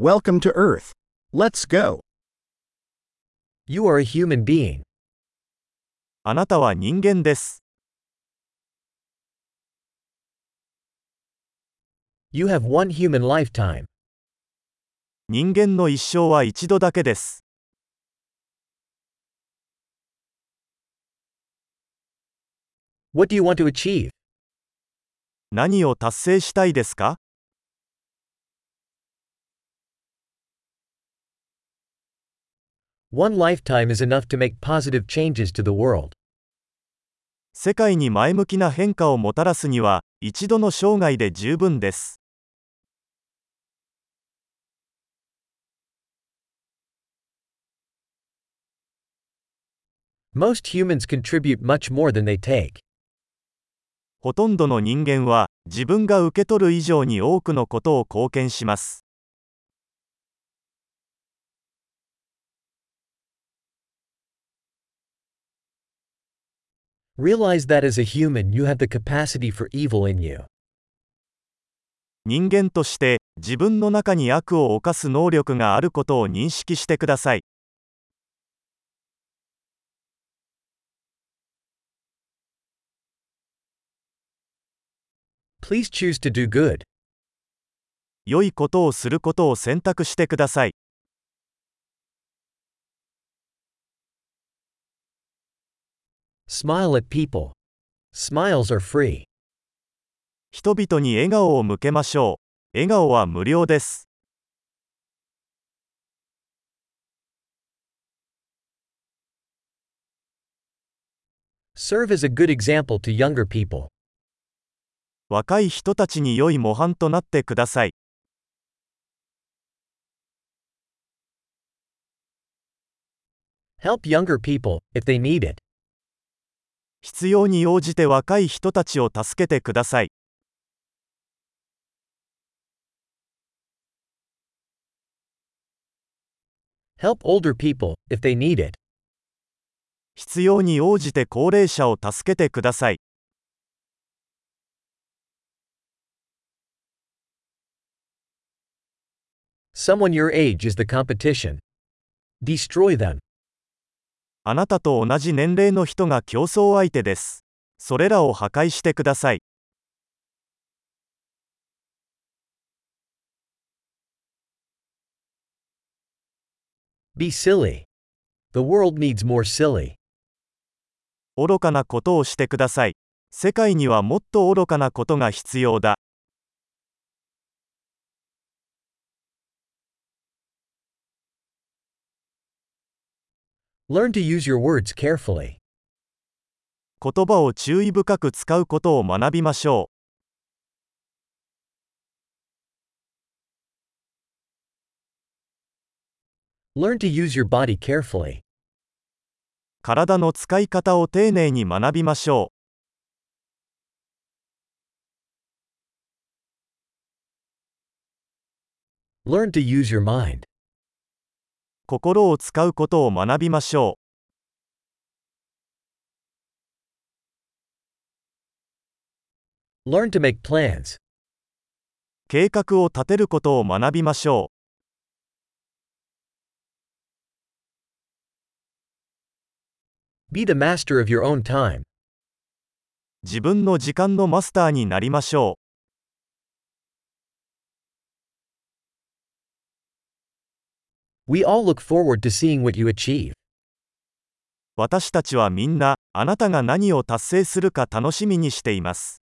Welcome to Earth. Let's go. You are a human being. あなたは人間です。You have one human lifetime. 人間の一生は一度だけです。What do you want to achieve? 何を達成したいですか One lifetime is enough to make positive changes to the world. 世界に前向きな変化をもたらすには、一度の生涯で十分です。Most humans contribute much more than they take. ほとんどの人間は、自分が受け取る以上に多くのことを貢献します。Realize that as a human you have the capacity for evil in you. 人間として、自分の中に悪を犯す能力があることを認識してください。Please choose to do good. 良いことをすることを選択してください。Smile at people. Smiles are free. 人々に笑顔を向けましょう。笑顔は無料です。Serve as a good example to younger people. 若い人たちに良い模範となってください。Help younger people, if they need it. 必要に応じて若い人たちを助けてください。Help older people, if they need it. 必要に応じて高齢者を助けてください。Someone your age is the competition. Destroy them. あなたと同じ年齢の人が競争相手です。それらを破壊してください。Be silly. The world needs more silly. 愚かなことをしてください。世界にはもっと愚かなことが必要だ。Learn to use your words carefully. 言葉を注意深く使うことを学びましょ Learn to use your body carefully. う。体の使い方を丁寧に学びましょ Learn to use your mind. う。心を使うことを学びましょ Learn to make plans. う。計画を立てることを学びましょ Be the master of your own time. う。自分の時間のマスターになりましょ We all look forward to seeing what you achieve. 私たちはみんな、あなたが何を達成するか楽しみにしています。